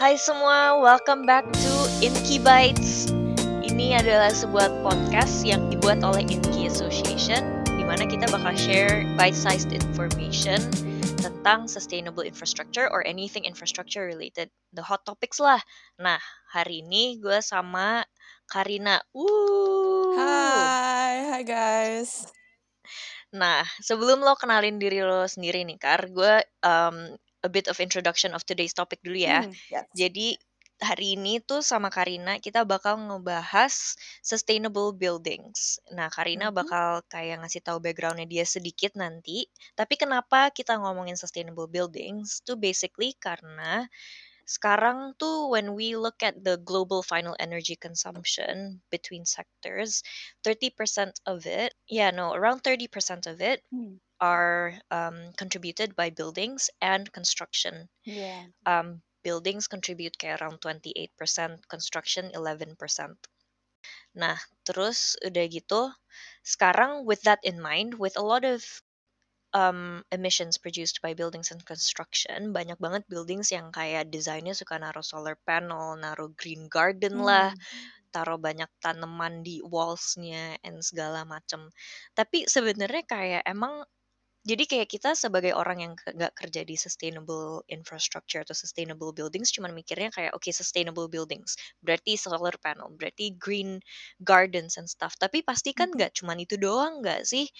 Hai semua, welcome back to Inky Bites. Ini adalah sebuah podcast yang dibuat oleh Inky Association, di mana kita bakal share bite-sized information tentang sustainable infrastructure or anything infrastructure related, the hot topics lah. Nah, hari ini gue sama Karina. Woo! Hai, hai guys. Nah, sebelum lo kenalin diri lo sendiri nih, Kar, gue um, a bit of introduction of today's topic dulu ya. Hmm, yes. Jadi hari ini tuh sama Karina kita bakal ngebahas sustainable buildings. Nah, Karina Mhm. bakal kayak ngasih tahu backgroundnya dia sedikit nanti. Tapi kenapa kita ngomongin sustainable buildings? Tuh basically karena sekarang tuh when we look at the global final energy consumption between sectors, 30% of it, yeah, no, around 30% of it Hmm, are um, contributed by buildings and construction. yeah. Um, buildings contribute kayak around 28%, construction 11%. Nah, terus udah gitu, sekarang with that in mind, with a lot of um, emissions produced by buildings and construction, banyak banget buildings yang kayak desainnya suka naruh solar panel, naruh green garden lah, Hmm, taruh banyak tanaman di wallsnya and segala macem. Tapi sebenarnya kayak emang jadi kayak kita sebagai orang yang nggak kerja di sustainable infrastructure atau sustainable buildings cuman mikirnya kayak oke sustainable buildings. Berarti solar panel berarti green gardens and stuff. Tapi pasti kan Mhm. nggak cuman itu doang nggak sih?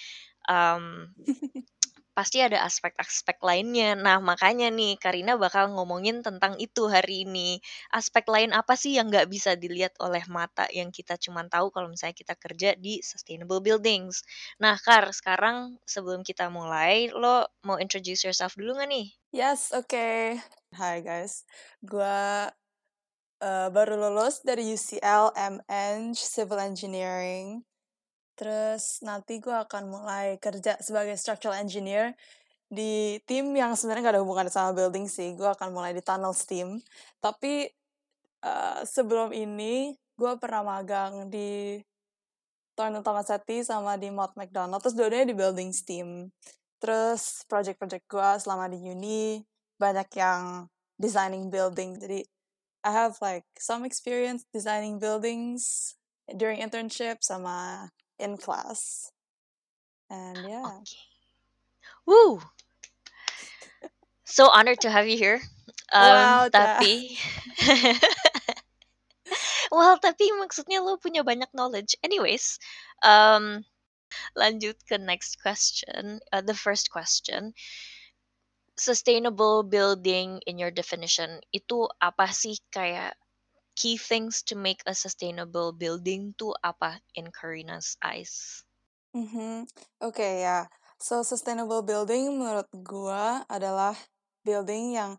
Um, pasti ada aspek-aspek lainnya nah makanya nih Karina bakal ngomongin tentang itu hari ini aspek lain apa sih yang nggak bisa dilihat oleh mata yang kita cuman tahu kalau misalnya kita kerja di sustainable buildings Nah, Kar, sekarang sebelum kita mulai, lo mau introduce yourself dulu gak nih? Yes, oke. Hai guys. Gua eh, baru lulus dari UCL MN Civil Engineering. Terus nanti gua akan mulai kerja sebagai structural engineer di tim yang sebenarnya gak ada hubungan sama building sih. Gua akan mulai di tunnels team. Tapi eh, sebelum ini gua pernah magang di Thornton Tomasetti sama di Mott McDonald. Terus dua-duanya di buildings team. Terus project-project gue selama di uni banyak yang designing building. Jadi I have like some experience designing buildings during internship sama in class. And yeah. Oke. Woo! So honored to have you here. Um, Wow, tapi... well, tapi maksudnya lo punya banyak knowledge. Anyways, um, lanjut ke next question. Uh, the first question. Sustainable building in your definition, itu apa sih kayak key things to make a sustainable building tuh apa in Karina's eyes? Mhm. Oke ya. So sustainable building menurut gua adalah building yang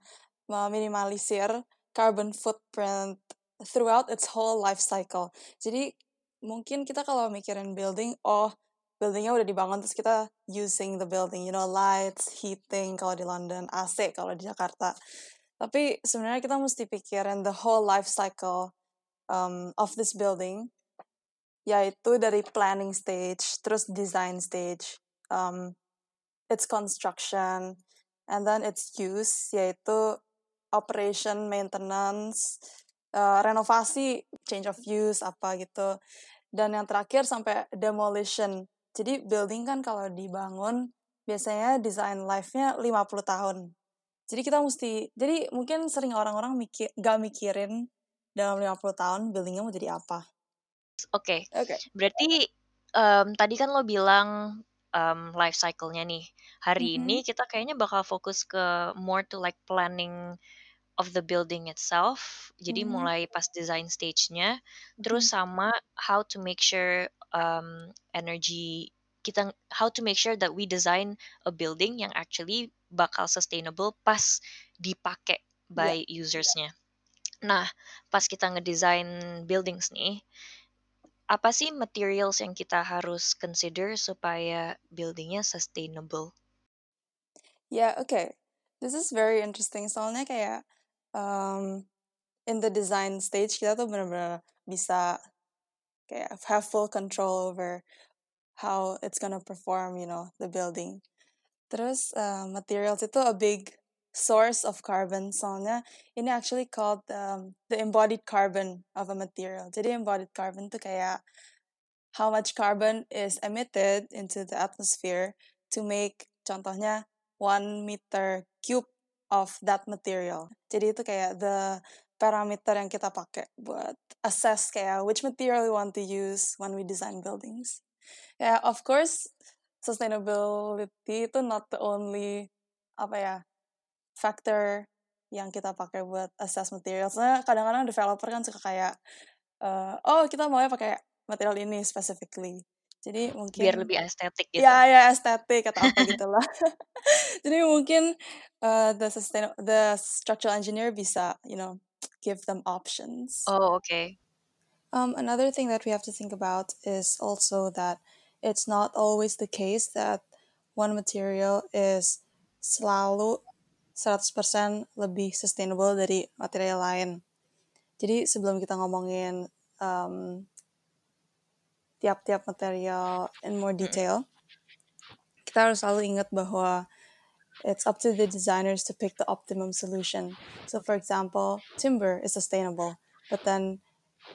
meminimalisir carbon footprint throughout its whole life cycle. Jadi mungkin kita kalau mikirin building, oh buildingnya udah dibangun terus kita using the building, you know, lights, heating kalau di London, AC kalau di Jakarta. Tapi sebenarnya kita mesti pikirin the whole life cycle um, of this building yaitu dari planning stage, terus design stage, um, its construction, and then its use, yaitu operation, maintenance, uh, renovasi, change of use, apa gitu. Dan yang terakhir sampai demolition. Jadi building kan kalau dibangun, biasanya design life-nya 50 tahun. Jadi kita mesti, jadi mungkin sering orang-orang mikir, gak mikirin dalam 50 tahun buildingnya mau jadi apa. Oke, Oke. berarti em, tadi kan lo bilang em, life cycle-nya nih. Hari Mhm. ini kita kayaknya bakal fokus ke more to like planning of the building itself. Jadi Mhm. mulai pas design stage-nya, terus Mhm. sama how to make sure um, energy kita how to make sure that we design a building yang actually bakal sustainable pas dipakai Ya. by usersnya. Nah, pas kita ngedesign buildings nih, apa sih materials yang kita harus consider supaya buildingnya sustainable? Yeah, okay. This is very interesting. Soalnya kayak um, in the design stage kita tuh benar-benar bisa kayak have full control over how it's gonna perform, you know, the building. Terus uh, materials itu a big source of carbon. Soalnya ini actually called um, the embodied carbon of a material. Jadi embodied carbon tuh kayak how much carbon is emitted into the atmosphere to make contohnya one meter cube of that material. Jadi itu kayak the parameter yang kita pakai buat assess kayak which material we want to use when we design buildings. Yeah, of course sustainability itu not the only apa ya factor yang kita pakai buat assess material. Soalnya kadang-kadang developer kan suka kayak uh, oh kita mau pakai material ini specifically. Jadi mungkin biar lebih estetik gitu. Ya ya estetik atau apa gitulah. Jadi mungkin uh, the sustain the structural engineer bisa you know give them options. Oh okay. Um, another thing that we have to think about is also that it's not always the case that one material is selalu 100% lebih sustainable dari material lain. Jadi sebelum kita ngomongin um, tiap-tiap material in more detail, kita harus selalu ingat bahwa it's up to the designers to pick the optimum solution. So for example, timber is sustainable, but then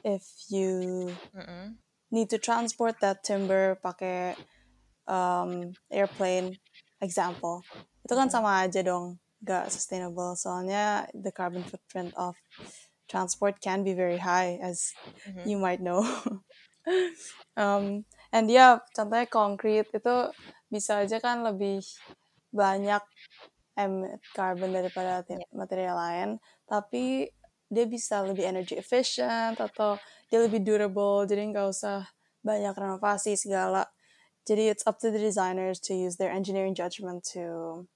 if you mm need to transport that timber pakai um, airplane example, itu kan sama aja dong gak sustainable. Soalnya the carbon footprint of transport can be very high, as mm-hmm. you might know. um, and yeah, contohnya konkret itu bisa aja kan lebih banyak emit carbon daripada yeah. material lain, tapi dia bisa lebih energy efficient atau dia lebih durable, jadi nggak usah banyak renovasi segala. Jadi it's up to the designers to use their engineering judgment to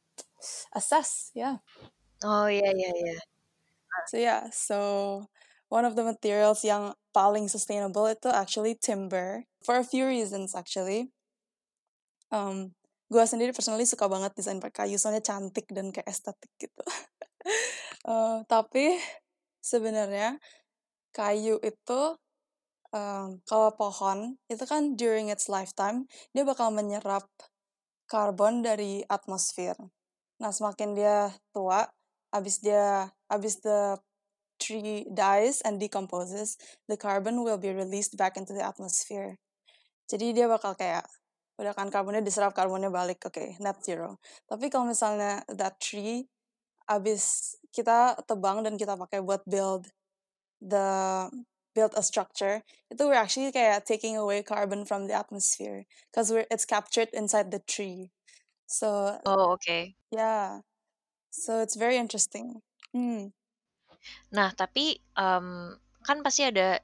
assess, yeah. Oh yeah, yeah, yeah. So yeah, so one of the materials yang paling sustainable itu actually timber for a few reasons actually. Um, gue sendiri personally suka banget desain pakai kayu soalnya cantik dan kayak estetik gitu. uh, tapi sebenarnya kayu itu um, kalau pohon itu kan during its lifetime dia bakal menyerap karbon dari atmosfer. Nah semakin dia tua, abis dia abis the tree dies and decomposes, the carbon will be released back into the atmosphere. Jadi dia bakal kayak udah kan karbonnya diserap karbonnya balik oke okay, net zero tapi kalau misalnya that tree abis kita tebang dan kita pakai buat build the build a structure itu we're actually kayak taking away carbon from the atmosphere because we're it's captured inside the tree so oh okay yeah so it's very interesting hmm. Nah, tapi um, kan pasti ada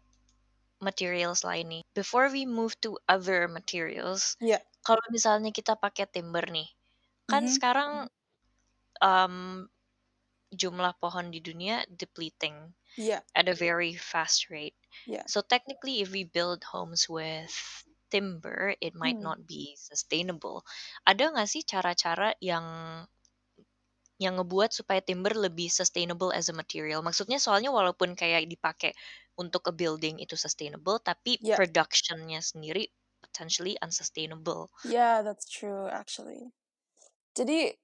materials lain nih. Before we move to other materials, yeah. kalau misalnya kita pakai timber nih, kan mm -hmm. sekarang um, jumlah pohon di dunia depleting yeah. at a very fast rate. Yeah. So technically, if we build homes with timber, it might hmm. not be sustainable. Ada nggak sih cara-cara yang yang ngebuat supaya timber lebih sustainable as a material. Maksudnya soalnya walaupun kayak dipakai untuk a building itu sustainable, tapi yeah. productionnya sendiri potentially unsustainable. Yeah, that's true actually. Jadi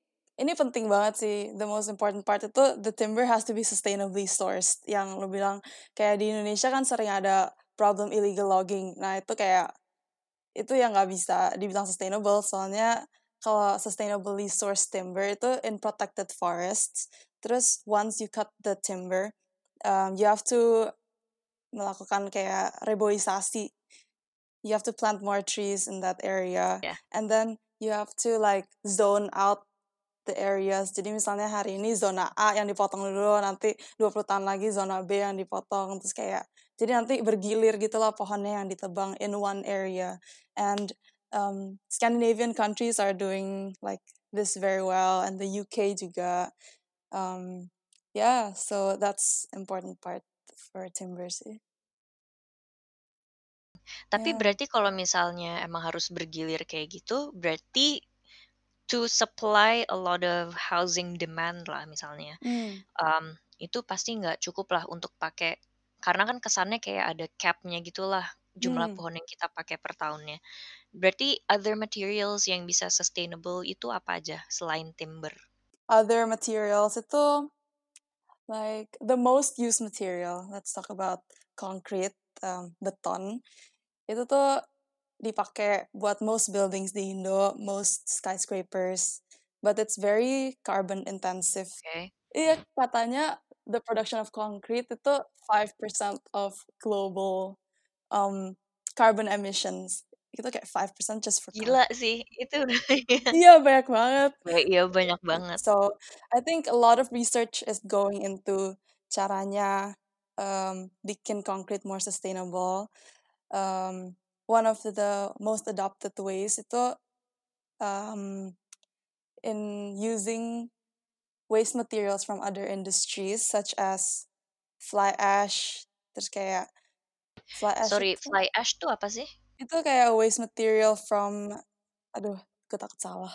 ini penting banget sih. The most important part itu the timber has to be sustainably sourced. Yang lo bilang kayak di Indonesia kan sering ada problem illegal logging. Nah itu kayak itu yang nggak bisa dibilang sustainable soalnya kalau sustainably sourced timber itu in protected forests. Terus once you cut the timber, um, you have to melakukan kayak reboisasi. You have to plant more trees in that area. Yeah. And then you have to like zone out the areas. Jadi misalnya hari ini zona A yang dipotong dulu, nanti 20 tahun lagi zona B yang dipotong. Terus kayak, jadi nanti bergilir gitu lah pohonnya yang ditebang in one area. And um, Scandinavian countries are doing like this very well, and the UK juga. Um, yeah, so that's important part for timber sih. Tapi yeah. berarti kalau misalnya emang harus bergilir kayak gitu, berarti to supply a lot of housing demand lah misalnya, mm. um, itu pasti nggak cukup lah untuk pakai karena kan kesannya kayak ada capnya gitulah jumlah mm. pohon yang kita pakai per tahunnya. Berarti other materials yang bisa sustainable itu apa aja selain timber? other materials itu like the most used material let's talk about concrete um, beton itu tuh dipakai buat most buildings di Indo most skyscrapers but it's very carbon intensive okay. iya katanya the production of concrete itu 5% of global um, carbon emissions itu kayak 5% just for Gila sih, itu udah Iya, banyak banget. Ya, iya banyak banget. So, I think a lot of research is going into caranya um, bikin concrete more sustainable. Um, one of the most adopted ways itu um, in using waste materials from other industries such as fly ash, terus kayak fly ash Sorry, itu, fly ash tuh apa sih? itu kayak waste material from aduh, gue takut salah.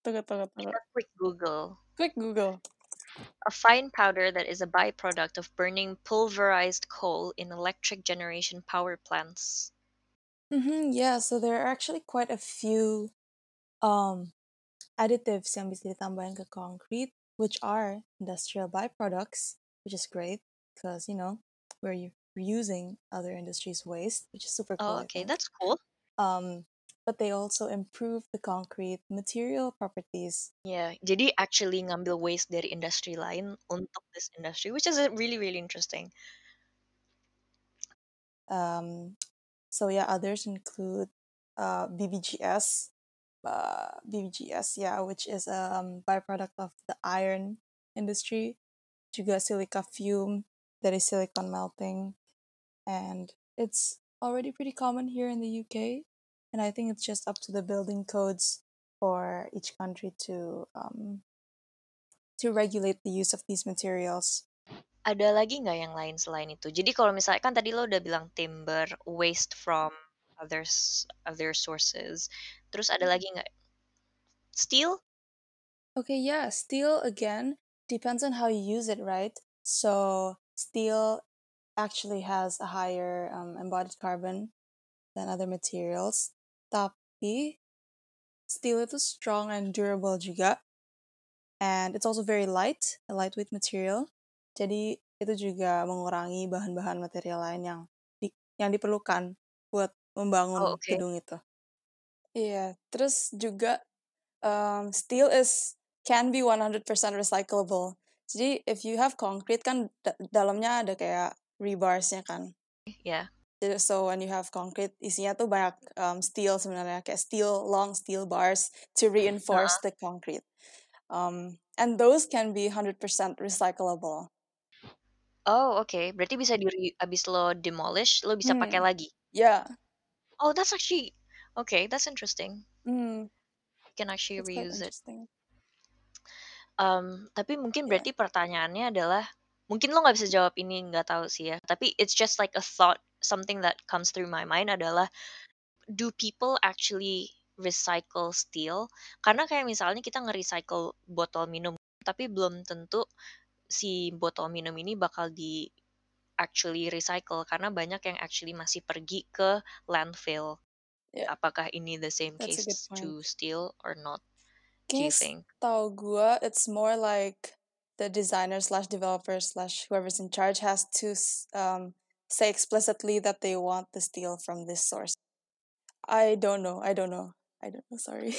Tunggu, tunggu, tunggu. Quick Google. Quick Google. A fine powder that is a byproduct of burning pulverized coal in electric generation power plants. Mm-hmm, yeah, so there are actually quite a few um, additives yang bisa ditambahin ke concrete, which are industrial byproducts, which is great because you know we're reusing other industries' waste, which is super cool. Oh, okay, that's cool. Um, but they also improve the concrete material properties. Yeah, jadi actually ngambil waste dari industri lain untuk this industry, which is really really interesting. Um, so yeah, others include uh, BBGS, uh, BBGS, yeah, which is a um, byproduct of the iron industry. Juga silica fume, that is silicon melting, and it's already pretty common here in the UK. And I think it's just up to the building codes for each country to um, to regulate the use of these materials. Ada lagi nggak yang lain selain itu? Jadi kalau misalnya kan tadi lo udah bilang timber, waste from others other sources. Terus ada lagi nggak? Steel? Okay, yeah, steel again depends on how you use it, right? So steel actually has a higher um, embodied carbon than other materials. Tapi steel itu strong and durable juga. And it's also very light, a lightweight material. Jadi itu juga mengurangi bahan-bahan material lain yang di, yang diperlukan buat membangun Oh, okay. gedung itu. Iya, terus juga um, steel is can be 100% recyclable. Jadi if you have concrete kan da- dalamnya ada kayak rebarsnya kan. Ya. Jadi, So when you have concrete isinya tuh banyak um, steel sebenarnya kayak steel long steel bars to reinforce the concrete. Um, and those can be 100% recyclable. Oh, oke. Berarti bisa di abis lo demolish, lo bisa pakai Hmm. lagi. Yeah. Oh, that's actually okay. That's interesting. Hmm. You can actually It's quite reuse it. interesting. Um, tapi mungkin Yeah. berarti pertanyaannya adalah, mungkin lo nggak bisa jawab ini, nggak tahu sih ya. Tapi it's just like a thought, something that comes through my mind adalah, do people actually recycle steel? Karena kayak misalnya kita nge-recycle botol minum, tapi belum tentu si botol minum ini bakal di actually recycle karena banyak yang actually masih pergi ke landfill. Yeah. Apakah ini the same That's case to steel or not? Do you Kayaknya think? tau gue, it's more like the designer slash developer slash whoever's in charge has to um, say explicitly that they want the steel from this source. I don't know. I don't know. I don't know. Sorry.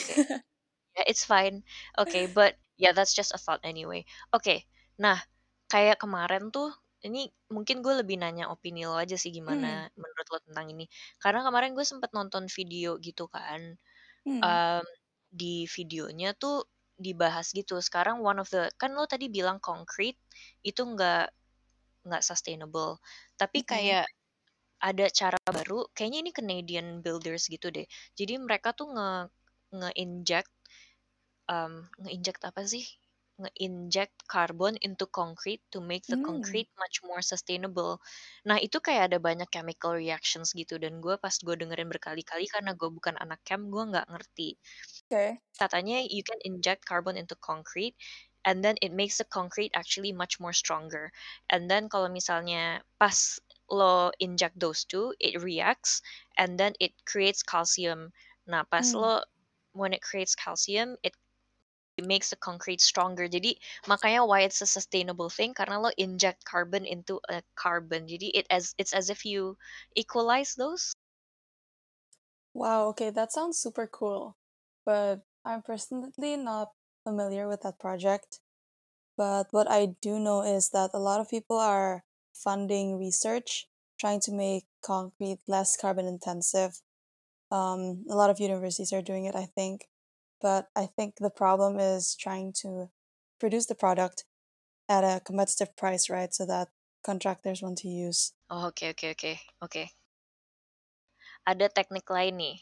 Yeah, it's fine. Okay, but yeah, that's just a thought anyway. Okay, nah kayak kemarin tuh, ini mungkin gue lebih nanya opini lo aja sih Hmm. gimana menurut lo tentang ini. Karena kemarin gue sempet nonton video gitu kan, Hmm. um, di videonya tuh dibahas gitu. Sekarang one of the kan lo tadi bilang concrete itu nggak nggak sustainable. Tapi Mm-mm. kayak ada cara baru, kayaknya ini Canadian builders gitu deh. Jadi mereka tuh nge nge-inject um, nge-inject apa sih? Nge-inject carbon into concrete to make the Hmm. concrete much more sustainable. Nah itu kayak ada banyak chemical reactions gitu dan gue pas gue dengerin berkali-kali karena gue bukan anak chem gue nggak ngerti. Okay. Katanya you can inject carbon into concrete and then it makes the concrete actually much more stronger. And then kalau misalnya pas lo inject those two, it reacts and then it creates calcium. Nah pas Hmm. lo when it creates calcium, it makes the concrete stronger. Jadi makanya why it's a sustainable thing karena lo inject carbon into a carbon. Jadi it as it's as if you equalize those. Wow, okay, that sounds super cool. But I'm personally not familiar with that project. But what I do know is that a lot of people are funding research trying to make concrete less carbon intensive. Um, a lot of universities are doing it, I think. But I think the problem is trying to produce the product at a competitive price, right? So that contractors want to use. Oh, oke oke oke oke. Ada teknik lain nih.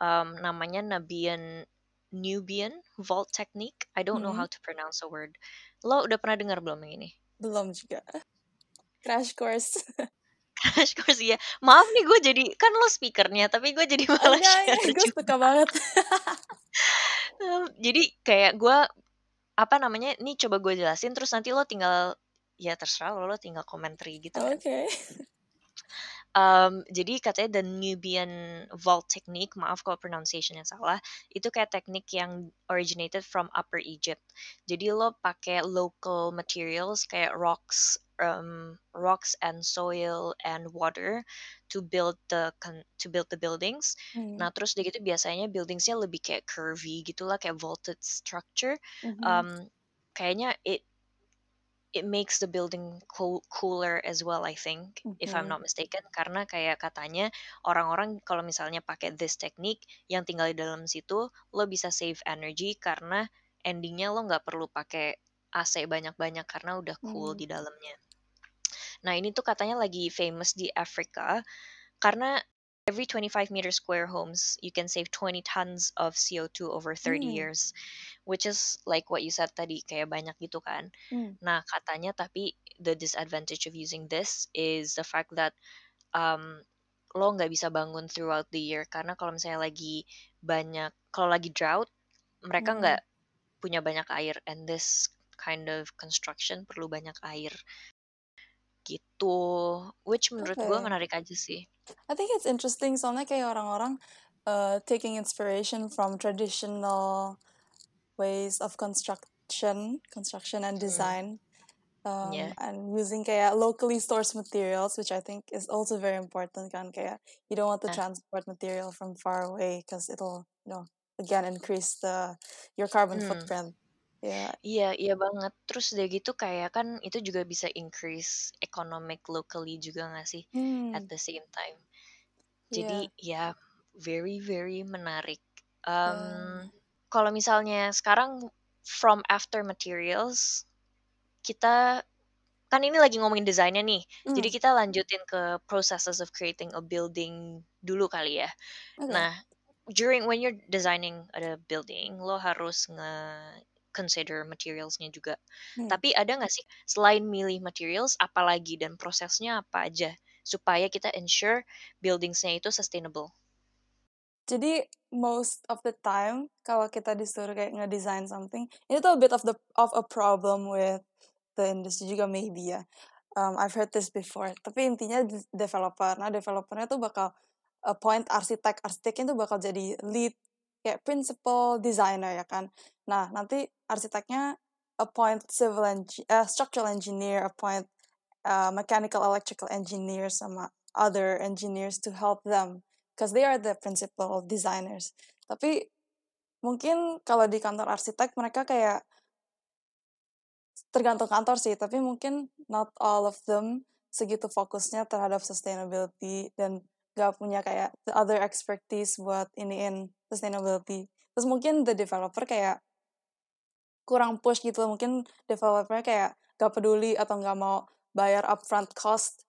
Um, namanya Nubian Nubian vault technique. I don't know Hmm, how to pronounce the word. Lo udah pernah dengar belum yang ini? belum juga. Crash course. Crash course ya. Maaf nih gue jadi kan lo speakernya, tapi gue jadi malah Enggak, share gue juga. suka banget. Mmm, jadi kayak gue apa namanya? Nih coba gue jelasin terus nanti lo tinggal ya terserah lo, lo tinggal commentary gitu kan. Oke. Um, jadi katanya the Nubian vault technique, maaf kalau pronunciation-nya salah, itu kayak teknik yang originated from Upper Egypt. Jadi lo pakai local materials kayak rocks, um, rocks and soil and water to build the to build the buildings. Hmm. Nah terus udah gitu biasanya buildingsnya lebih kayak curvy gitulah kayak vaulted structure. Mhm. Um, kayaknya it it makes the building cool, cooler as well I think if I'm Mhm. not mistaken karena kayak katanya orang-orang kalau misalnya pakai this technique yang tinggal di dalam situ lo bisa save energy karena endingnya lo nggak perlu pakai AC banyak-banyak karena udah cool Hmm. di dalamnya. Nah ini tuh katanya lagi famous di Afrika karena every 25 meter square homes you can save 20 tons of CO2 over 30 Hmm. years which is like what you said tadi kayak banyak gitu kan. Hmm. Nah, katanya tapi the disadvantage of using this is the fact that um, lo nggak bisa bangun throughout the year karena kalau misalnya lagi banyak kalau lagi drought mereka Hmm. nggak punya banyak air and this kind of construction perlu banyak air gitu which menurut gue Okay. menarik aja sih I think it's interesting soalnya kayak orang-orang uh, taking inspiration from traditional ways of construction, construction and Hmm, design, um, ya and using kayak locally sourced materials, which I think is also very important kan kayak you don't want to nah transport material from far away because it'll, you know, again increase the your carbon hmm. footprint. Yeah. Iya, iya banget. Terus udah gitu kayak kan itu juga bisa increase economic locally juga gak sih at Hmm. the same time. Yeah. Jadi ya very very menarik. Yeah. Um, kalau misalnya sekarang from after materials kita kan ini lagi ngomongin desainnya nih. Jadi Hmm. kita lanjutin ke processes of creating a building dulu kali ya. Okay. Nah, during when you're designing a building, lo harus nge consider materialsnya juga. Hmm. Tapi ada nggak sih selain milih materials, apalagi dan prosesnya apa aja supaya kita ensure buildingsnya itu sustainable? Jadi most of the time kalau kita disuruh kayak ngedesign something, ini tuh a bit of the of a problem with the industry juga maybe ya. Um, I've heard this before. Tapi intinya de- developer, nah developernya tuh bakal appoint arsitek, arsiteknya tuh bakal jadi lead kayak principal designer ya kan. Nah nanti arsiteknya appoint civil engi- uh, structural engineer, appoint uh, mechanical electrical engineer sama other engineers to help them because they are the principal designers. Tapi mungkin kalau di kantor arsitek mereka kayak tergantung kantor sih, tapi mungkin not all of them segitu fokusnya terhadap sustainability dan gak punya kayak the other expertise buat iniin sustainability. Terus mungkin the developer kayak kurang push gitu, mungkin developernya kayak gak peduli atau gak mau bayar upfront cost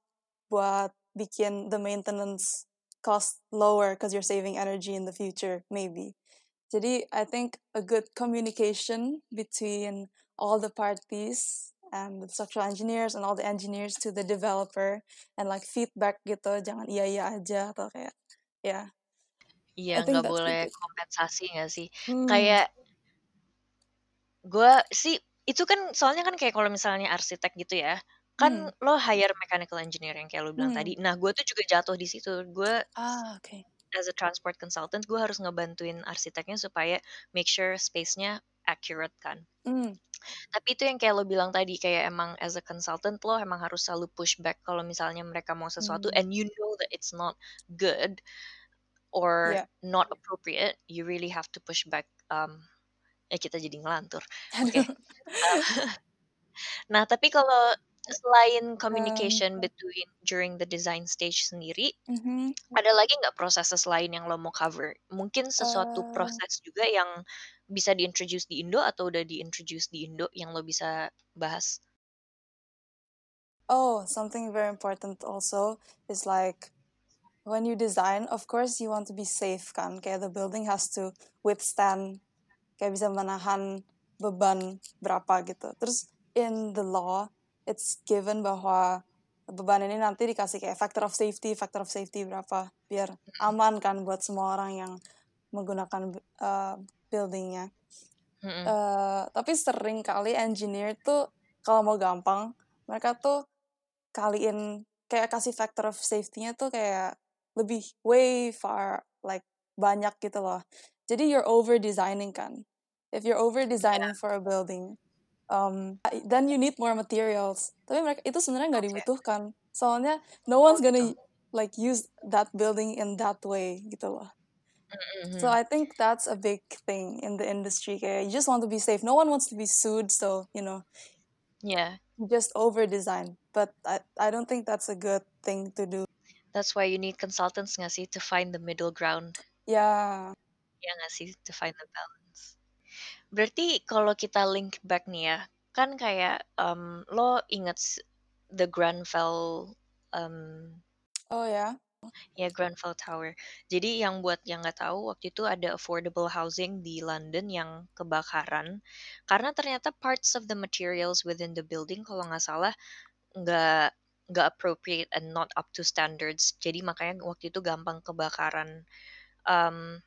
buat bikin the maintenance cost lower because you're saving energy in the future, maybe. Jadi I think a good communication between all the parties and the structural engineers and all the engineers to the developer and like feedback gitu, jangan iya iya aja atau kayak ya. I Iya, nggak boleh good. kompensasi nggak sih? Hmm. Kayak gue sih itu kan soalnya kan kayak kalau misalnya arsitek gitu ya, kan Hmm. lo hire mechanical engineer yang kayak lo bilang Hmm. tadi. Nah, gue tuh juga jatuh di situ. Gue Ah, okay. As a transport consultant, gue harus ngebantuin arsiteknya supaya make sure space-nya accurate kan. Mmm. Tapi itu yang kayak lo bilang tadi, kayak emang as a consultant lo emang harus selalu push back kalau misalnya mereka mau sesuatu Mmm. and you know that it's not good or Iya. not appropriate, you really have to push back, um, eh, kita jadi ngelantur. Oke. Aduh. Nah, tapi kalau selain Mmm. communication between during the design stage sendiri, Mhm. ada lagi nggak proses lain yang lo mau cover? Mungkin sesuatu Eee proses juga yang bisa di-introduce di Indo atau udah di-introduce di Indo yang lo bisa bahas? Oh, something very important also is like when you design, of course you want to be safe kan, kayak the building has to withstand, kayak bisa menahan beban berapa gitu. Terus in the law, it's given bahwa beban ini nanti dikasih kayak factor of safety, factor of safety berapa, biar aman kan buat semua orang yang menggunakan, eee, building-nya. Eee, tapi sering kali engineer tuh kalau mau gampang, mereka tuh kaliin kayak kasih factor of safety-nya tuh kayak lebih way far, like banyak gitu loh. Jadi you're over designing kan. If you're over designing for a building, um, then you need more materials. Tapi mereka itu sebenarnya nggak Oke. dibutuhkan. Soalnya no one's gonna like use that building in that way gitu loh. Mhm So mhm. I think that's a big thing in the industry, kayak you just want to be safe. No one wants to be sued, so, you know, Yeah. just over design. But I I don't think that's a good thing to do. That's why you need consultants nggak sih to find the middle ground? Yeah. Yeah nggak sih? To find the balance. Berarti kalau kita link back nih ya, kan kayak, um, lo inget s the Grenfell, um Oh ya? ya Grenfell Tower. Jadi yang buat yang nggak tahu, waktu itu ada affordable housing di London yang kebakaran, karena ternyata parts of the materials within the building kalau nggak salah nggak nggak appropriate and not up to standards. Jadi makanya waktu itu gampang kebakaran. Um,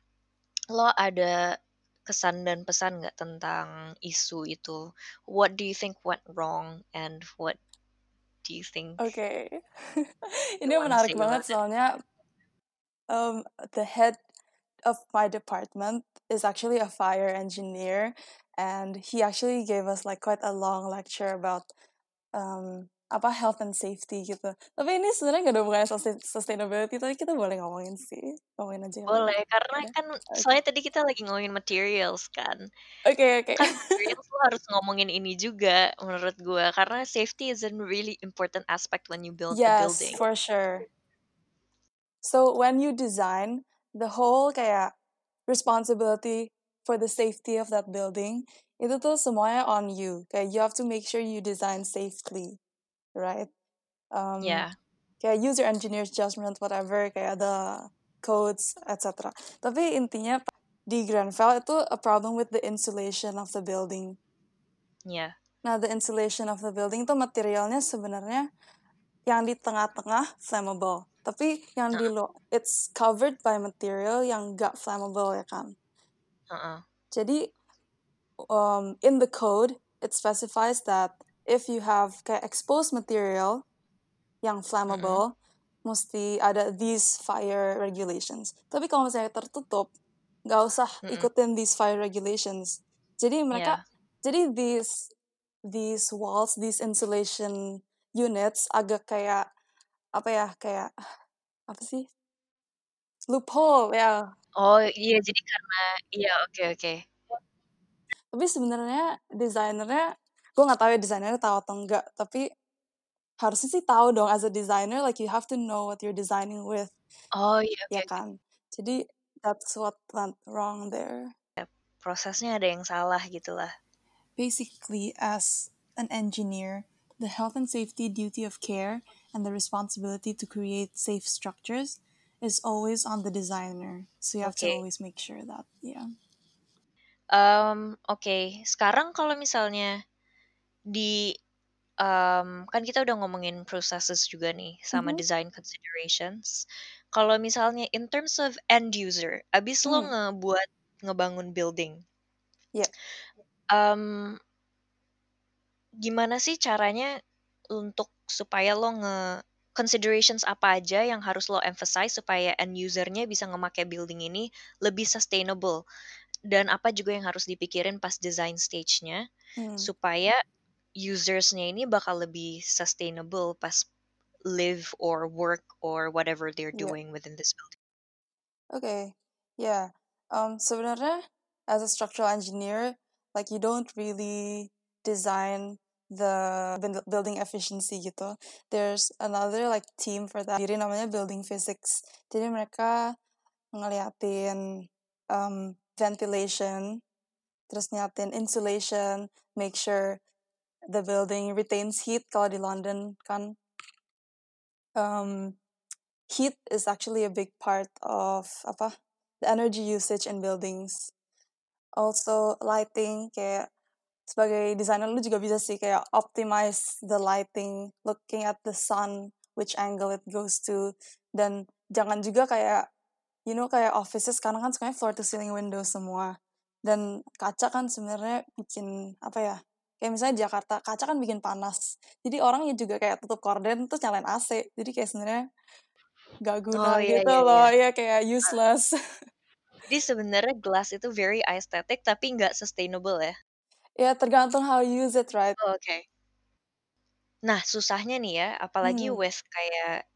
lo ada kesan dan pesan nggak tentang isu itu? What do you think went wrong and what do you think Oke. you Ini menarik banget it? soalnya, um, the head of my department is actually a fire engineer, and he actually gave us like quite a long lecture about, um, apa, health and safety gitu. Tapi ini sebenarnya nggak ada hubungannya sustain sustainability, tapi kita boleh ngomongin sih. Ngomongin aja ya? Boleh, karena Udah? kan soalnya tadi kita lagi ngomongin materials kan. Oke oke. Kan materials lo harus ngomongin ini juga menurut gua, karena safety is a really important aspect when you build a Yes, building. for sure. So when you design, the whole kayak responsibility for the safety of that building, itu tuh semuanya on you. Kayak you have to make sure you design safely, right? Um, Yeah. kayak use your engineer's judgment, whatever, kayak the codes, etc. Tapi intinya di Grenfell itu a problem with the insulation of the building. Yeah. Nah, the insulation of the building itu materialnya sebenarnya yang di tengah-tengah flammable. Tapi yang di Heeh. lo it's covered by material yang gak flammable ya kan. Heeh. Jadi, um, in the code, it specifies that if you have kayak exposed material yang flammable, mesti ada these fire regulations. Tapi kalau misalnya tertutup, nggak usah Mhm. ikutin these fire regulations. Jadi mereka, Yeah. jadi these these walls, these insulation units agak kayak apa ya, kayak apa sih? Loophole, ya. Oh, iya jadi karena iya, oke oke. Tapi sebenarnya designer-nya, gue nggak tahu ya designer-nya tahu atau enggak, tapi harusnya sih tahu dong as a designer, like you have to know what you're designing with, Oh, iya, oke ya kan? Jadi that's what went wrong there. Yap, prosesnya ada yang salah gitulah. Basically, as an engineer, the health and safety duty of care and the responsibility to create safe structures is always on the designer. So you have to Oke. always make sure that, yeah. Um, oke, sekarang kalau misalnya di um, kan kita udah ngomongin processes juga nih sama Mhm. design considerations. Kalau misalnya in terms of end user, abis lo Hmm. ngebuat ngebangun building, Yep. um, gimana sih caranya untuk supaya lo nge considerations apa aja yang harus lo emphasize supaya end user-nya bisa ngemakai building ini lebih sustainable dan apa juga yang harus dipikirin pas design stage-nya Hmm. supaya users-nya ini bakal lebih sustainable pas live or work or whatever they're Yeah. doing within this building. Okay, yeah. Um, sebenarnya as a structural engineer, like you don't really design the buil- building efficiency gitu. There's another like team for that. Jadi namanya building physics. Jadi mereka ngeliatin um, ventilation, terus ngeliatin insulation, make sure the building retains heat. Kalau di London kan um, heat is actually a big part of apa the energy usage in buildings. Also lighting kayak sebagai desainer lu juga bisa sih kayak optimize the lighting, looking at the sun, which angle it goes to, dan jangan juga kayak you know kayak offices sekarang kan semuanya floor to ceiling window semua dan kaca kan sebenarnya bikin apa ya kayak misalnya Jakarta kaca kan bikin panas. Jadi orangnya juga kayak tutup korden terus nyalain AC jadi kayak sebenarnya gak guna Oh iya gitu iya loh. iya. ya kayak useless. Jadi sebenarnya glass itu very aesthetic tapi nggak sustainable ya. ya tergantung how you use it right? Oh, Oke. Nah, susahnya nih ya, apalagi hmm. with kayak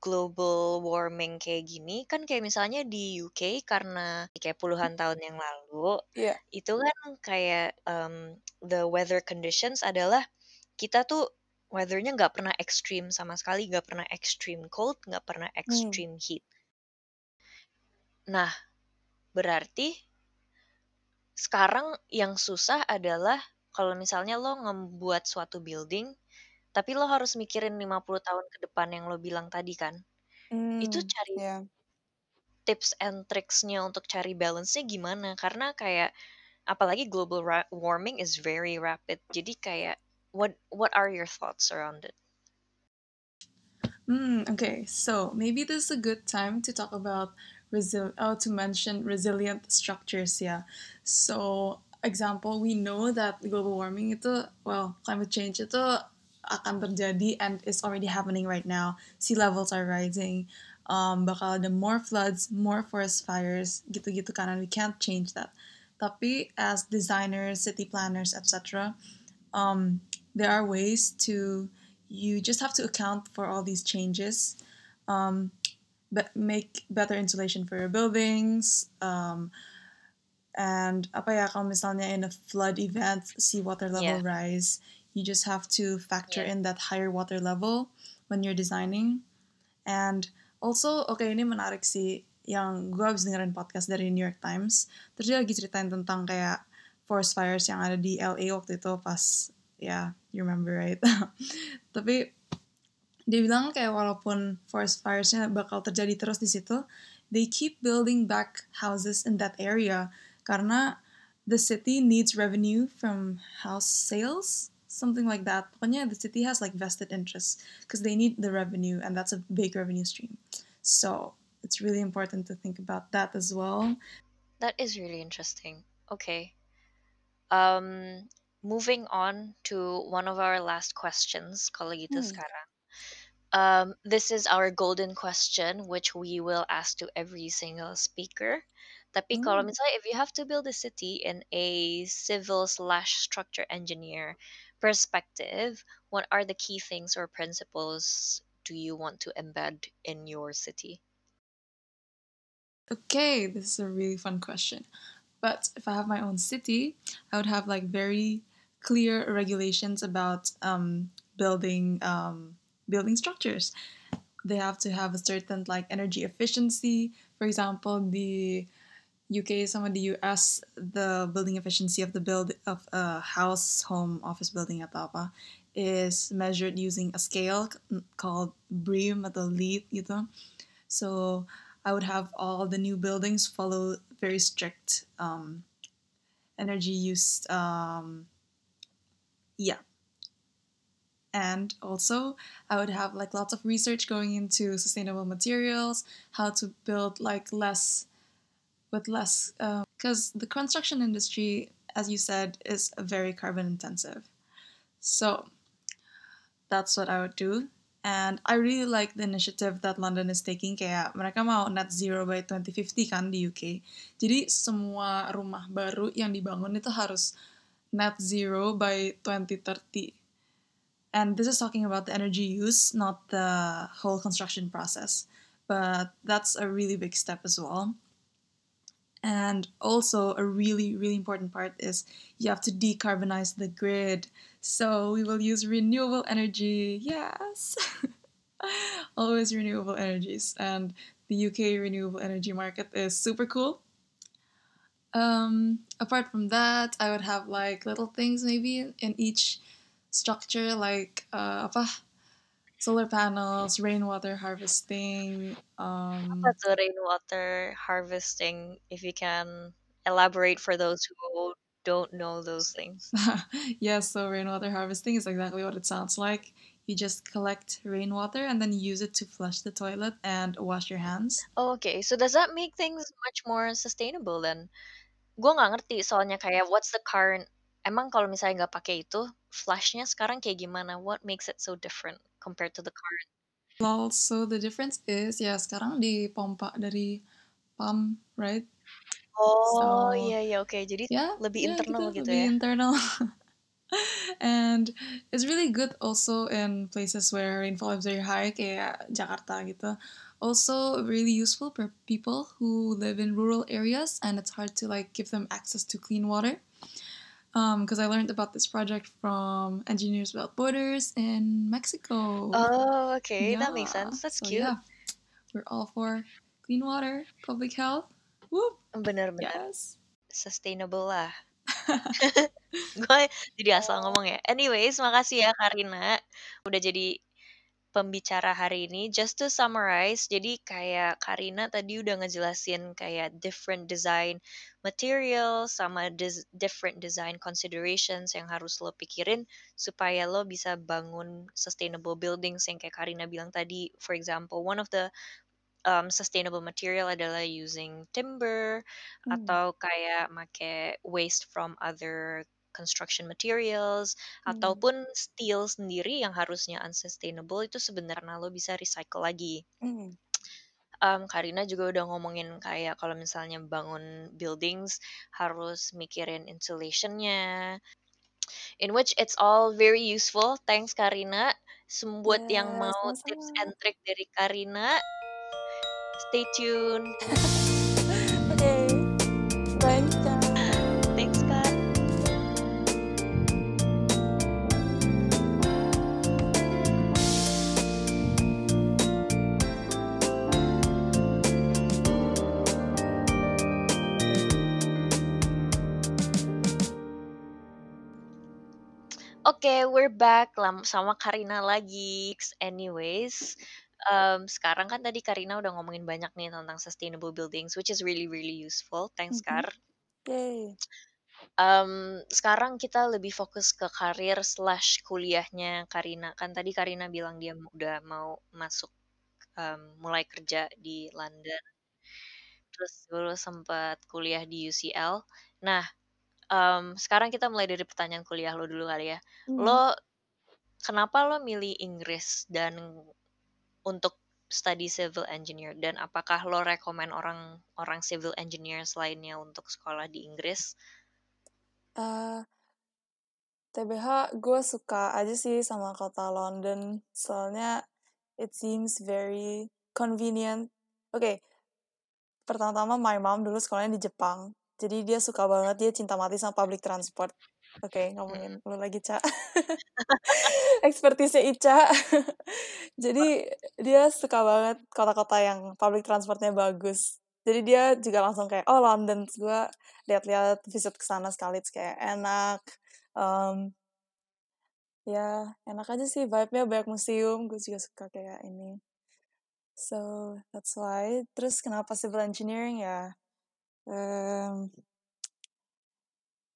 global warming kayak gini, kan kayak misalnya di UK karena kayak puluhan tahun yang lalu, ya itu kan kayak um, the weather conditions adalah kita tuh weathernya nggak pernah extreme sama sekali, nggak pernah extreme cold, nggak pernah hmm. extreme heat. Nah, berarti sekarang yang susah adalah kalau misalnya lo ngebuat suatu building, tapi lo harus mikirin 50 tahun ke depan yang lo bilang tadi kan. Itu hmm cari ya tips and tricksnya untuk cari balance-nya gimana? Karena kayak apalagi global ra- warming is very rapid. Jadi kayak what what are your thoughts around it? Hmm, okay, so maybe this is a good time to talk about resil- oh, to mention resilient structures, yeah. So, example, we know that global warming itu, well, climate change itu akan terjadi and it's already happening right now. Sea levels are rising. Um, bakal ada more floods, more forest fires, gitu-gitu kan, and we can't change that. Tapi as designers, city planners, etc., um, there are ways to you just have to account for all these changes um, but make better insulation for your buildings um, and apa ya kalau misalnya in a flood event sea water level Yeah. rise you just have to factor Yeah. in that higher water level when you're designing. And also oke ini menarik sih yang gue habis dengerin podcast dari New York Times. Terus dia lagi ceritain tentang kayak forest fires yang ada di LA waktu itu pas ya you remember right? Tapi dia bilang kayak walaupun forest firesnya bakal terjadi terus di situ they keep building back houses in that area. Karena the city needs revenue from house sales something like that pokoknya the city has like vested interests because they need the revenue and that's a big revenue stream so it's really important to think about that as well That is really interesting. Okay. Um, moving on to one of our last questions kalau gitu Hmm. sekarang. Um, this is our golden question, which we will ask to every single speaker. Tapi kalau Hmm. misalnya if you have to build a city in a civil slash structure engineer perspective, what are the key things or principles do you want to embed in your city? Okay, this is a really fun question. But if I have my own city, I would have like very clear regulations about um, building um, building structures. They have to have a certain like energy efficiency. For example, the UK, some of the US, the building efficiency of the build of a house, home, office building atau apa is measured using a scale called BREEAM atau LEED gitu. So I would have all the new buildings follow very strict um, energy use. Um, yeah. And also, I would have like lots of research going into sustainable materials, how to build like less with less, um, because the construction industry, as you said, is very carbon intensive. So that's what I would do. And I really like the initiative that London is taking kayak mereka mau net zero by 2050 kan di UK. Jadi semua rumah baru yang dibangun itu harus net zero by 2030. And this is talking about the energy use, not the whole construction process. But that's a really big step as well. And also, a really, really important part is you have to decarbonize the grid. So, we will use renewable energy. Yes! Always renewable energies. And the UK renewable energy market is super cool. Um, apart from that, I would have like little things maybe in each structure, like uh? Solar panels, rainwater harvesting. Um, tuh rainwater harvesting? If you can elaborate for those who don't know those things. yeah, so rainwater harvesting is exactly what it sounds like. You just collect rainwater and then use it to flush the toilet and wash your hands. Oh, okay, so does that make things much more sustainable then? Gue nggak ngerti soalnya kayak what's the current emang kalau misalnya nggak pakai itu flashnya sekarang kayak gimana? What makes it so different compared to the current? Well, so the difference is ya sekarang dipompa dari pump, right? Oh iya iya oke jadi yeah, lebih yeah, internal gitu, gitu lebih ya. internal. and it's really good also in places where rainfall is very high kayak Jakarta gitu. Also really useful for people who live in rural areas and it's hard to like give them access to clean water. Because um, I learned about this project from Engineers Without Borders in Mexico. Oh, okay, that makes sense. That's so, cute. Yeah, we're all for clean water, public health. Whoop. Benar-benar. Yes. Sustainable lah. Gue jadi asal ngomong ya. Anyways, makasih ya Karina udah jadi pembicara hari ini. Just to summarize, jadi kayak Karina tadi udah ngejelasin kayak different design material sama des different design considerations yang harus lo pikirin supaya lo bisa bangun sustainable buildings yang kayak Karina bilang tadi. For example, one of the um, sustainable material adalah using timber hmm. atau kayak make waste from other construction materials hmm. ataupun steel sendiri yang harusnya unsustainable itu sebenarnya lo bisa recycle lagi. Hmm. Um, Karina juga udah ngomongin kayak kalau misalnya bangun buildings harus mikirin insulationnya, in which it's all very useful. Thanks Karina. Sembuat yeah, yang mau sama-sama. tips and trick dari Karina, stay tuned. Oke, okay, we're back sama Karina lagi. Anyways, um, sekarang kan tadi Karina udah ngomongin banyak nih tentang sustainable buildings, which is really really useful. Thanks, mm -hmm. Kar. Yay. Um, sekarang kita lebih fokus ke karir slash kuliahnya Karina. Kan tadi Karina bilang dia udah mau masuk um, mulai kerja di London. Terus dulu sempat kuliah di UCL. Nah, um, sekarang kita mulai dari pertanyaan kuliah lo dulu kali ya. Hmm. Lo kenapa lo milih Inggris dan untuk study civil engineer dan apakah lo rekomend orang orang civil engineer lainnya untuk sekolah di Inggris? Uh, TBH gue suka aja sih sama kota London soalnya it seems very convenient. Oke, okay. pertama-tama my mom dulu sekolahnya di Jepang jadi dia suka banget, dia cinta mati sama public transport. Oke, okay, ngomongin lu lagi, Ca. Ekspertisnya Ica. Jadi dia suka banget kota-kota yang public transportnya bagus. Jadi dia juga langsung kayak, oh London. Gue lihat-lihat visit ke sana sekali, kayak enak. Um, ya, enak aja sih vibe-nya banyak museum. Gue juga suka kayak ini. So, that's why. Terus kenapa civil engineering ya? Um,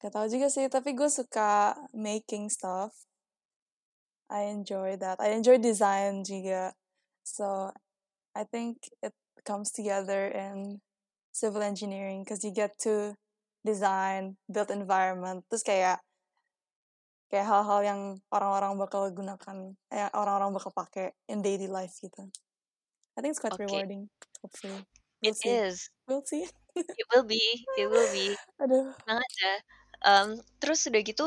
gak tau juga sih tapi gue suka making stuff. I enjoy that. I enjoy design juga. So I think it comes together in civil engineering because you get to design build environment terus kayak kayak hal-hal yang orang-orang bakal gunakan eh orang-orang bakal pakai in daily life gitu. I think it's quite Oke. rewarding hopefully. We'll It see. is. we'll see It will be. It will be. aduh Tenang aja. Em, terus udah gitu,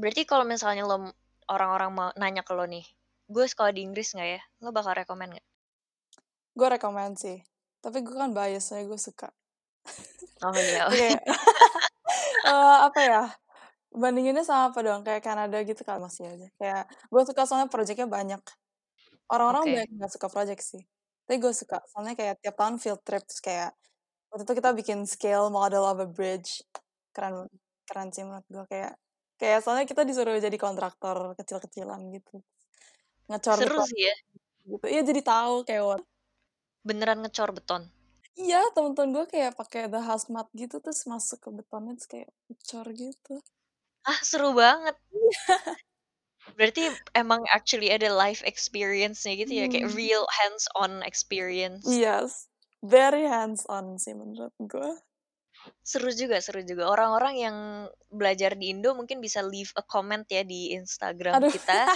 berarti kalau misalnya lo orang-orang mau nanya ke lo nih, gue sekolah di Inggris nggak ya? Lo bakal rekomen nggak? gue rekomend sih tapi gue kan bias soalnya gue suka Oh iya. Oke. Eh, apa ya bandinginnya sama apa dong kayak Kanada gitu kan masih aja kayak gue suka soalnya projectnya banyak orang-orang Oke. banyak nggak suka project sih tapi gue suka soalnya kayak tiap tahun field trips kayak waktu itu kita bikin scale model of a bridge keren keren sih menurut gue kayak kayak soalnya kita disuruh jadi kontraktor kecil-kecilan gitu ngecor Seru beton sih ya. gitu iya jadi tahu kayak what Beneran ngecor beton. iya temen-temen gue kayak pakai the hazmat gitu terus masuk ke betonnya terus kayak ngecor gitu Ah seru banget. Berarti emang actually ada life experience-nya gitu ya, kayak Hmm. real hands-on experience. Yes, very hands on sih menurut gue. Seru juga, seru juga. Orang-orang yang belajar di Indo mungkin bisa leave a comment ya di Instagram Aduh. kita.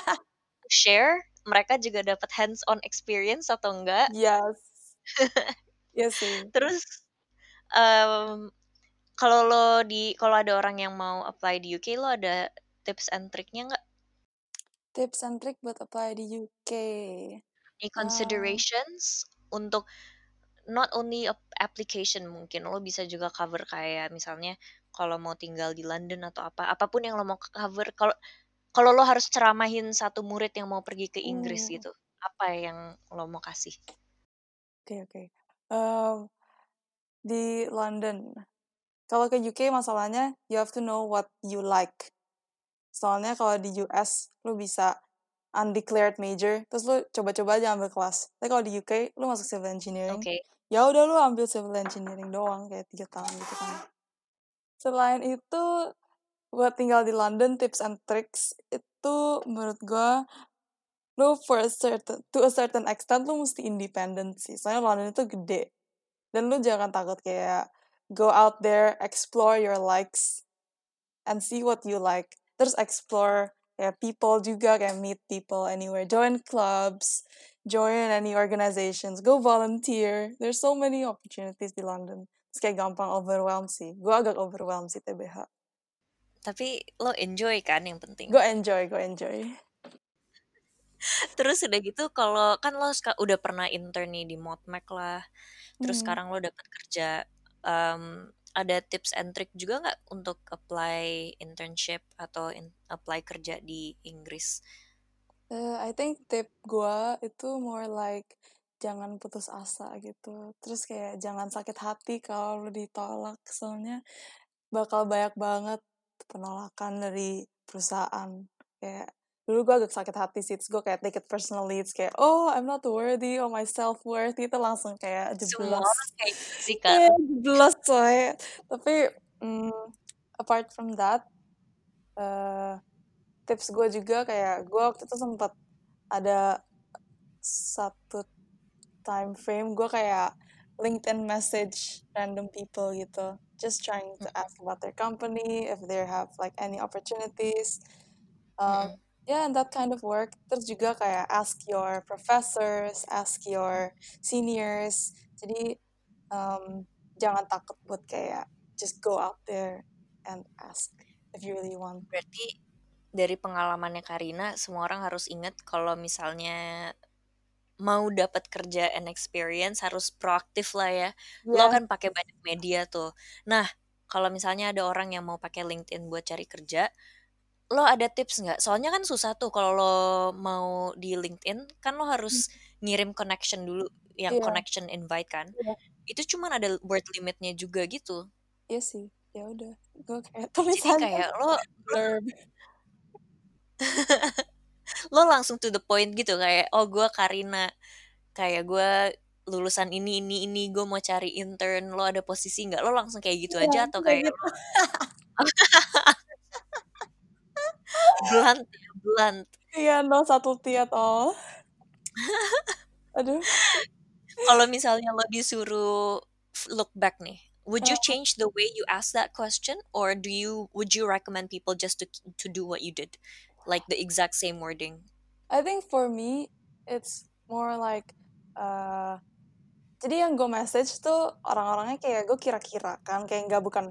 Share mereka juga dapat hands-on experience atau enggak. yes. Iya sih. Terus em, kalau lo di kalau ada orang yang mau apply di UK lo ada tips and triknya nggak? Tips and trick buat apply di UK. Any Ah, considerations untuk not only ap- application mungkin lo bisa juga cover kayak misalnya kalau mau tinggal di London atau apa apa pun yang lo mau cover kalau kalau lo harus ceramahin satu murid yang mau pergi ke Inggris hmm, gitu apa yang lo mau kasih Oke oke. Em, di London. Kalau ke UK masalahnya you have to know what you like. Soalnya kalau di US lu bisa undeclared major, terus lu coba-coba aja ambil kelas. Tapi kalau di UK lu masuk civil engineering, oke ya udah lu ambil civil engineering doang kayak tiga tahun gitu kan. Selain itu buat tinggal di London tips and tricks itu menurut gua lu for a certain to a certain extent lu mesti independent sih. Soalnya London itu gede dan lu jangan takut kayak go out there explore your likes and see what you like. Terus explore kayak people juga kayak meet people anywhere. Join clubs, join any organizations, go volunteer. There's so many opportunities di London. Terus kayak gampang overwhelmed sih. Gue agak overwhelmed sih TBH. tapi lo enjoy kan yang penting Gue enjoy, gue enjoy. terus udah gitu kalau kan lo ska- udah pernah intern nih di Modmac lah terus Hmm. sekarang lo dapat kerja em, ada tips and trick juga nggak untuk apply internship atau in- apply kerja di Inggris Eh, I think tip gue itu more like jangan putus asa gitu. Terus kayak jangan sakit hati kalau lu ditolak. Soalnya bakal banyak banget penolakan dari perusahaan. Kayak dulu gue agak sakit hati sih. Terus gue kayak take it personally. It's kayak, oh I'm not worthy. Oh my self-worth. Itu langsung kayak jeblos. kayak Iya, jeblos coy. Tapi mm, apart from that, eh tips gue juga kayak gue waktu itu sempat ada satu time frame gue kayak LinkedIn message random people gitu just trying to ask about their company if they have like any opportunities. Um, Mm-mm. yeah and that kind of work. Terus juga kayak ask your professors ask your seniors. Jadi um, jangan takut buat kayak just go out there and ask if you really want. Berarti dari pengalamannya Karina semua orang harus ingat kalau misalnya mau dapat kerja and experience harus proaktif lah ya lo yeah kan pakai banyak media tuh nah kalau misalnya ada orang yang mau pakai LinkedIn buat cari kerja lo ada tips nggak? Soalnya kan susah tuh kalau lo mau di LinkedIn kan lo harus ngirim connection dulu, yang Iya. connection invite kan. Iya. Itu cuman ada word limitnya juga gitu. Iya sih, ya udah. Gue kayak Jadi tulisan kayak lo blurb. lo langsung to the point gitu kayak oh gue Karina. Kayak gue lulusan ini ini ini gue mau cari intern. Lo ada posisi nggak? Lo langsung kayak gitu Iya, aja atau kayak gitu. blunt ya blunt. Iya, no subtlety at all. Aduh. kalau misalnya lo disuruh look back nih would you change the way you ask that question? Or do you would you recommend people just to to do what you did like the exact same wording? I think for me it's more like uh, jadi yang gue message tuh orang-orangnya kayak gue kira-kira kan kayak nggak bukan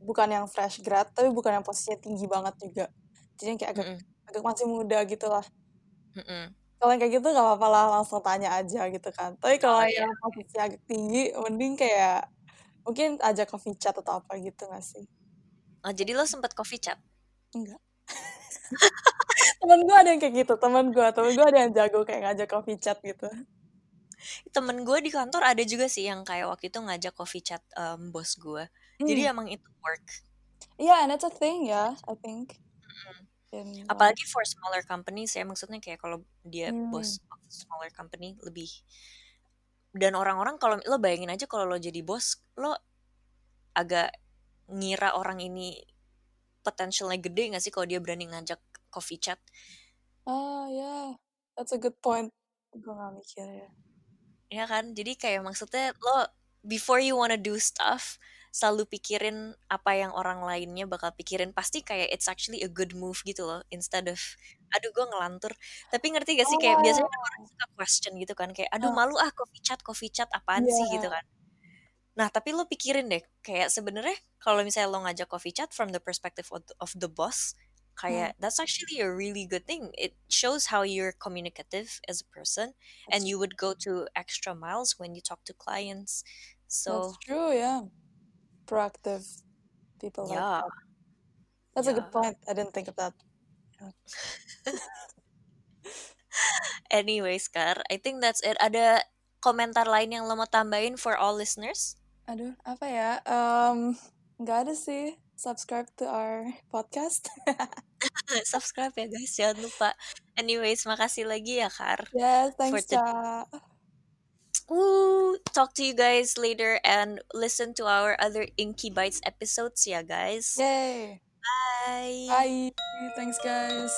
bukan yang fresh grad tapi bukan yang posisinya tinggi banget juga. Jadi yang kayak agak Mm-mm. agak masih muda gitu lah Mm-mm. kalau yang kayak gitu nggak apa-apa lah langsung tanya aja gitu kan. Tapi kalau Oh, yang posisinya agak tinggi mending kayak mungkin aja coffee chat atau apa gitu gak sih? Oh, jadi lo sempet coffee chat? Enggak temen gue ada yang kayak gitu temen gue temen gue ada yang jago kayak ngajak coffee chat gitu. Temen gue di kantor ada juga sih yang kayak waktu itu ngajak coffee chat um, bos gue jadi Hmm. emang itu work. Yeah and it's a thing ya I think. In, uh, apalagi for smaller companies ya maksudnya kayak kalau dia Hmm. bos of smaller company lebih dan orang-orang kalau lo bayangin aja kalau lo jadi bos lo agak ngira orang ini potentialnya gede gak sih kalau dia berani ngajak coffee chat. Ah yeah that's a good point. Gue gak mikir ya. Ya kan? Jadi kayak maksudnya lo before you wanna do stuff selalu pikirin apa yang orang lainnya bakal pikirin. Pasti kayak it's actually a good move gitu loh instead of aduh gue ngelantur. Tapi ngerti gak sih? Kayak biasanya kan orang suka question gitu kan kayak aduh Ah. malu ah coffee chat coffee chat apaan sih? Iya. gitu kan. Nah tapi lo pikirin deh kayak sebenarnya kalau misalnya lo ngajak coffee chat from the perspective of the, of the boss kayak that's actually a really good thing. It shows how you're communicative as a person and you would go to extra miles when you talk to clients. So that's true yeah. Proactive people like Yeah. that. That's a good Yeah. point. I didn't think of that. Anyways, Scar I think that's it. Ada komentar lain yang lo mau tambahin for all listeners? Aduh apa ya? Um nggak ada sih subscribe to our podcast subscribe ya guys jangan lupa anyways makasih lagi ya Kar yes thanks Ca. Woo! Talk to you guys later and listen to our other Inky Bites episodes, yeah, guys. yay Bye. bye thanks guys